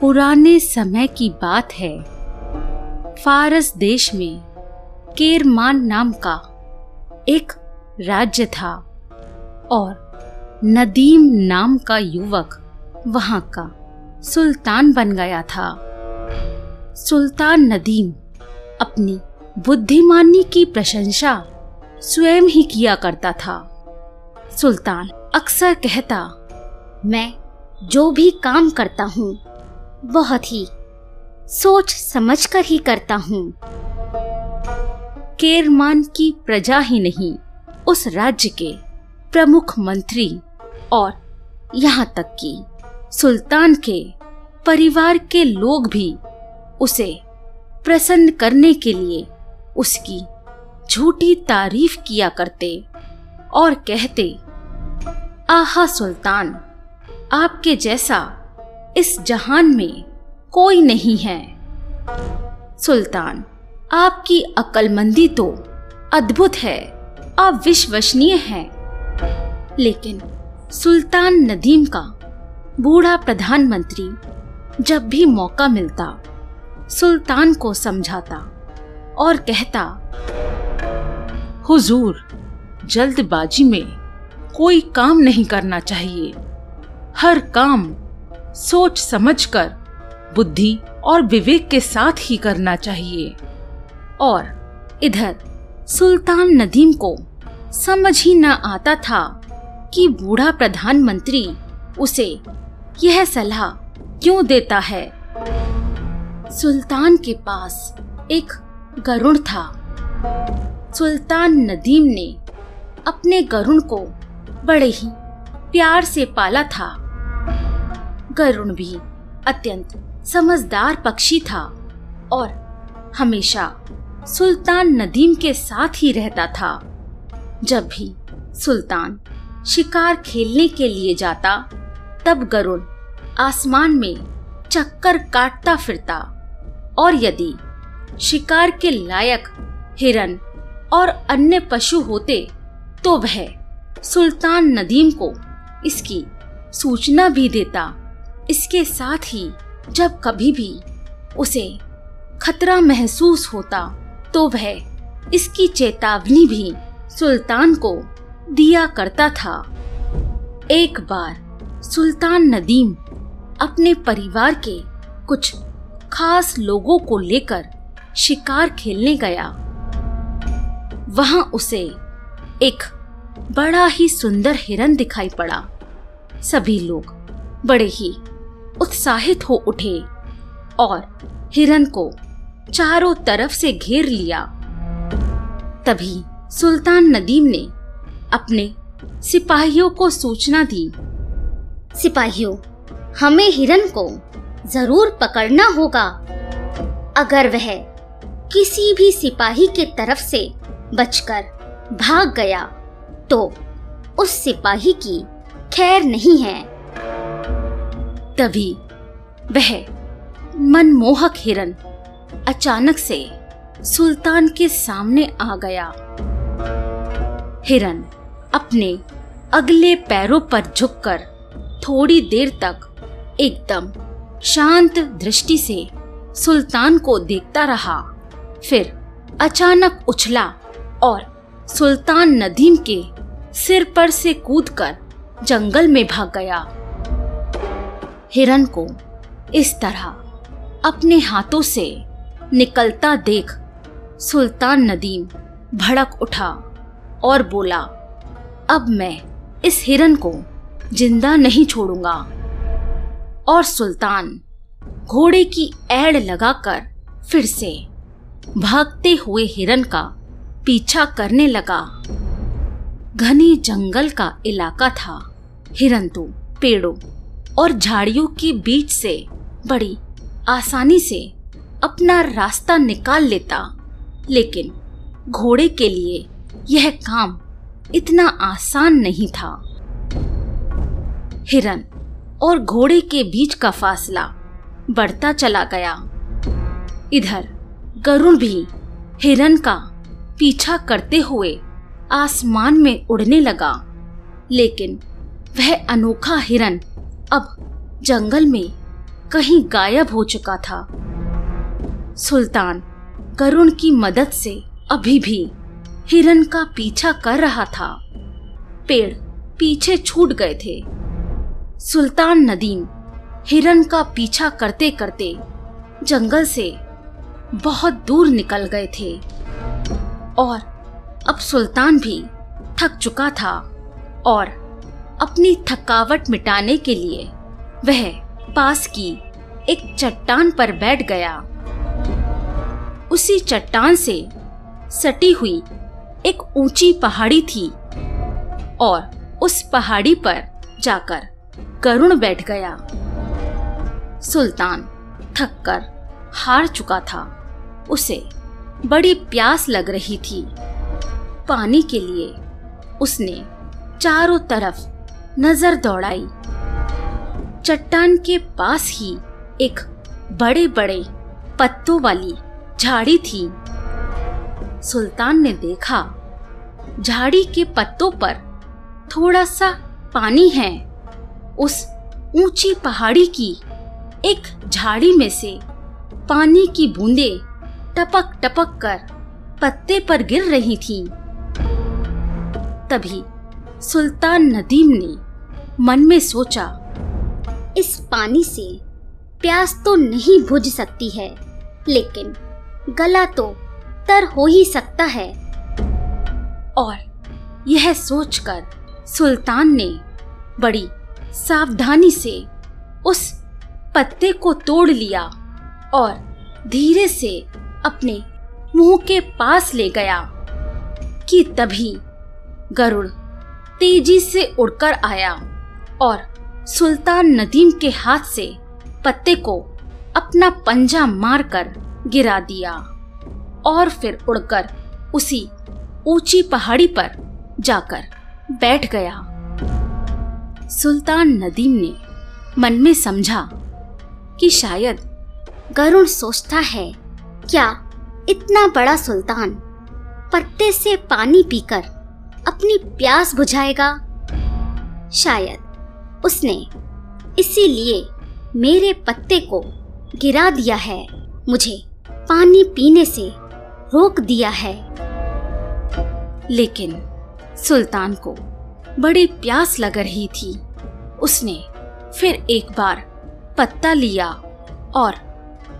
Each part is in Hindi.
पुराने समय की बात है। फारस देश में केरमान नाम का एक राज्य था और नदीम नाम का युवक वहाँ का सुल्तान बन गया था। सुल्तान नदीम अपनी बुद्धिमानी की प्रशंसा स्वयं ही किया करता था। सुल्तान अक्सर कहता, मैं जो भी काम करता हूँ बहुत ही सोच समझकर ही करता हूँ। केरमान की प्रजा ही नहीं, उस राज्य के प्रमुख मंत्री और यहाँ तक कि सुल्तान के परिवार के लोग भी उसे प्रसन्न करने के लिए उसकी झूठी तारीफ़ किया करते और कहते, आहा सुल्तान, आपके जैसा इस जहान में कोई नहीं है। सुल्तान, आपकी अक्लमंदी तो अद्भुत है अविश्वसनीय है। लेकिन सुल्तान नदीम का बूढ़ा प्रधानमंत्री जब भी मौका मिलता, सुल्तान को समझाता और कहता, हुजूर, जल्दबाजी में कोई काम नहीं करना चाहिए। हर काम सोच समझकर, बुद्धि और विवेक के साथ ही करना चाहिए। और इधर, सुल्तान नदीम को समझ ही न आता था कि बूढ़ा प्रधानमंत्री उसे यह सलाह क्यों देता है। सुल्तान के पास एक गरुण था। सुल्तान नदीम ने अपने गरुण को बड़े ही प्यार से पाला था। गरुण भी अत्यंत समझदार पक्षी था और हमेशा सुल्तान नदीम के साथ ही रहता था। जब भी सुल्तान शिकार खेलने के लिए जाता, तब गरुण आसमान में चक्कर काटता फिरता और यदि शिकार के लायक हिरन और अन्य पशु होते तो वह सुल्तान नदीम को इसकी सूचना भी देता। इसके साथ ही जब कभी भी उसे खतरा महसूस होता तो वह इसकी चेतावनी भी सुल्तान को दिया करता था। एक बार सुल्तान नदीम अपने परिवार के कुछ खास लोगों को लेकर शिकार खेलने गया। वहाँ उसे एक बड़ा ही सुंदर हिरन दिखाई पड़ा। सभी लोग बड़े ही उत्साहित हो उठे और हिरन को चारों तरफ़ से घेर लिया। तभी सुल्तान नदीम ने अपने सिपाहियों को सूचना दी। सिपाहियों, हमें हिरन को ज़रूर पकड़ना होगा। अगर वह किसी भी सिपाही के तरफ़ से बचकर भाग गया तो उस सिपाही की खैर नहीं है। तभी वह मनमोहक हिरन अचानक से सुल्तान के सामने आ गया। हिरन अपने अगले पैरों पर झुककर थोड़ी देर तक एकदम शांत दृष्टि से सुल्तान को देखता रहा। फिर अचानक उछला और सुल्तान नदीम के सिर पर से कूदकर जंगल में भाग गया। हिरन को इस तरह अपने हाथों से निकलता देख सुल्तान नदीम भड़क उठा और बोला, अब मैं इस हिरन को ज़िंदा नहीं छोड़ूँगा। और सुल्तान घोड़े की एड़ लगाकर फिर से भागते हुए हिरन का पीछा करने लगा। घने जंगल का इलाका था हिरन तो पेड़ों और झाड़ियों के बीच से, बड़ी आसानी से अपना रास्ता निकाल लेता। लेकिन घोड़े के लिए यह काम इतना आसान नहीं था। हिरन और घोड़े के बीच का फासला बढ़ता चला गया। इधर गरुण भी हिरन का पीछा करते हुए आसमान में उड़ने लगा। लेकिन वह अनोखा हिरन अब जंगल में कहीं गायब हो चुका था। सुल्तान करुण की मदद से अभी भी हिरन का पीछा कर रहा था। पेड़ पीछे छूट गए थे। सुल्तान नदीम हिरन का पीछा करते करते जंगल से बहुत दूर निकल गए थे। और अब सुल्तान भी थक चुका था और अपनी थकावट मिटाने के लिए वह पास की एक चट्टान पर बैठ गया। उसी चट्टान से सटी हुई एक ऊँची पहाड़ी थी और उस पहाड़ी पर जाकर करुण बैठ गया। सुल्तान थक कर हार चुका था। उसे बड़ी प्यास लग रही थी। पानी के लिए उसने चारों तरफ़ नज़र दौड़ाई। चट्टान के पास ही एक बड़े बड़े पत्तों वाली झाड़ी थी। सुल्तान ने देखा, झाड़ी के पत्तों पर थोड़ा सा पानी है। उस ऊँची पहाड़ी की एक झाड़ी में से पानी की बूंदे टपक टपक कर पत्ते पर गिर रही थी। तभी सुल्तान नदीम ने मन में सोचा, इस पानी से प्यास तो नहीं बुझ सकती है, लेकिन गला तो तर हो ही सकता है। और यह सोचकर सुल्तान ने बड़ी सावधानी से उस पत्ते को तोड़ लिया और धीरे से अपने मुँह के पास ले गया कि तभी गरुड़ तेज़ी से उड़कर आया और सुल्तान नदीम के हाथ से पत्ते को अपना पंजा मारकर गिरा दिया और फिर उड़कर उसी ऊँची पहाड़ी पर जाकर बैठ गया। सुल्तान नदीम ने मन में समझा कि शायद गरुण सोचता है, क्या इतना बड़ा सुल्तान पत्ते से पानी पीकर अपनी प्यास बुझाएगा। शायद उसने इसीलिए मेरे पत्ते को गिरा दिया है। मुझे पानी पीने से रोक दिया है। लेकिन सुल्तान को बड़ी प्यास लग रही थी। उसने फिर एक बार पत्ता लिया और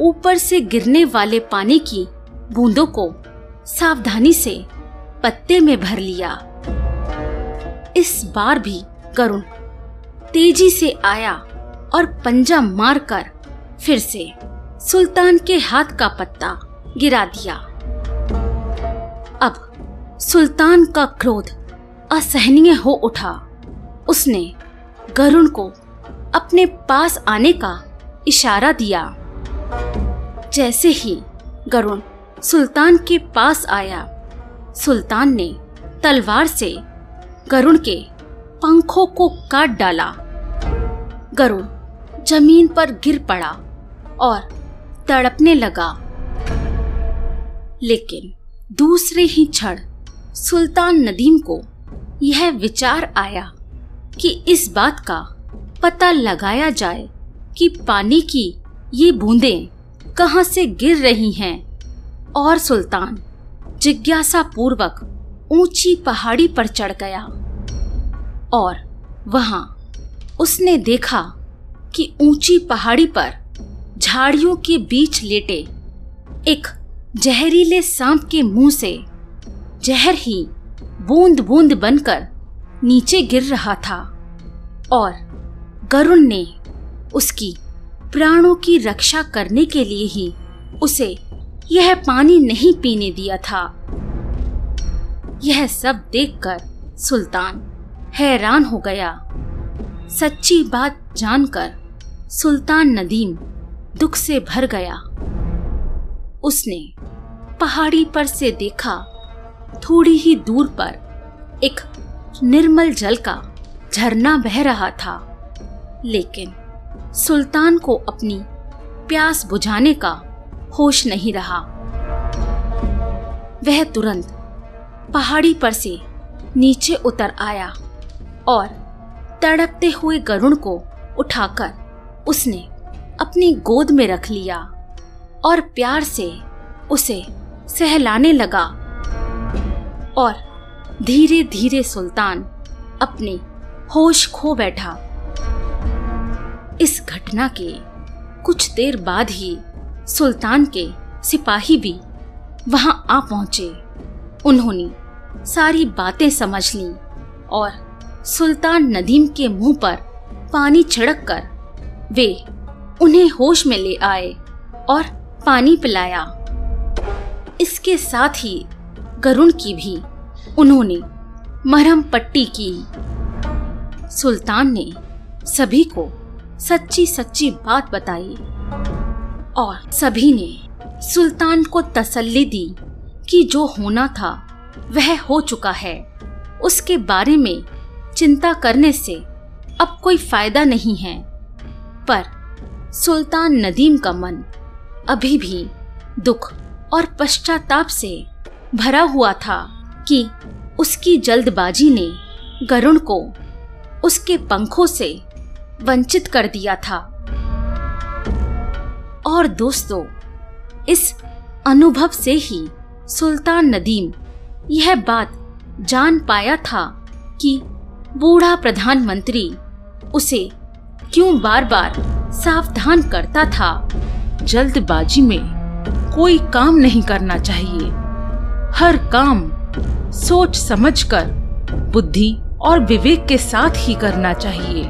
ऊपर से गिरने वाले पानी की बूंदों को सावधानी से पत्ते में भर लिया। इस बार भी करुण। तेज़ी से आया और पंजा मारकर फिर से सुल्तान के हाथ का पत्ता गिरा दिया। अब सुल्तान का क्रोध असहनीय हो उठा। उसने गरुण को अपने पास आने का इशारा दिया। जैसे ही गरुण सुल्तान के पास आया, सुल्तान ने तलवार से गरुण के पंखों को काट डाला। गरुण ज़मीन पर गिर पड़ा और तड़पने लगा। लेकिन दूसरे ही क्षण सुल्तान नदीम को यह विचार आया कि इस बात का पता लगाया जाए कि पानी की ये बूंदें कहाँ से गिर रही हैं। और सुल्तान जिज्ञासा पूर्वक ऊँची पहाड़ी पर चढ़ गया। और वहाँ उसने देखा कि ऊँची पहाड़ी पर झाड़ियों के बीच लेटे एक जहरीले सांप के मुँह से जहर ही बूंद बूंद बनकर नीचे गिर रहा था। और गरुण ने उसकी प्राणों की रक्षा करने के लिए ही उसे यह पानी नहीं पीने दिया था। यह सब देखकर सुल्तान हैरान हो गया। सच्ची बात जानकर सुल्तान नदीम दुख से भर गया। उसने पहाड़ी पर से देखा, थोड़ी ही दूर पर एक निर्मल जल का झरना बह रहा था। लेकिन सुल्तान को अपनी प्यास बुझाने का होश नहीं रहा। वह तुरंत पहाड़ी पर से नीचे उतर आया और तड़पते हुए गरुण को उठाकर उसने अपनी गोद में रख लिया और प्यार से उसे सहलाने लगा और धीरे धीरे सुल्तान अपने होश खो बैठा। इस घटना के कुछ देर बाद ही सुल्तान के सिपाही भी वहाँ आ पहुँचे। उन्होंने सारी बातें समझ ली और सुल्तान नदीम के मुँह पर पानी छिड़क कर वे उन्हें होश में ले आए और पानी पिलाया। इसके साथ ही गरुण की भी उन्होंने मरहम पट्टी की। सुल्तान ने सभी को सच्ची सच्ची बात बताई और सभी ने सुल्तान को तसल्ली दी कि जो होना था वह हो चुका है। उसके बारे में चिंता करने से अब कोई फ़ायदा नहीं है। पर सुल्तान नदीम का मन अभी भी दुख और पश्चाताप से भरा हुआ था कि उसकी जल्दबाजी ने गरुण को उसके पंखों से वंचित कर दिया था। और दोस्तों, इस अनुभव से ही सुल्तान नदीम यह बात जान पाया था कि बूढ़ा प्रधानमंत्री उसे क्यों बार बार सावधान करता था। जल्दबाजी में कोई काम नहीं करना चाहिए। हर काम सोच समझकर बुद्धि और विवेक के साथ ही करना चाहिए।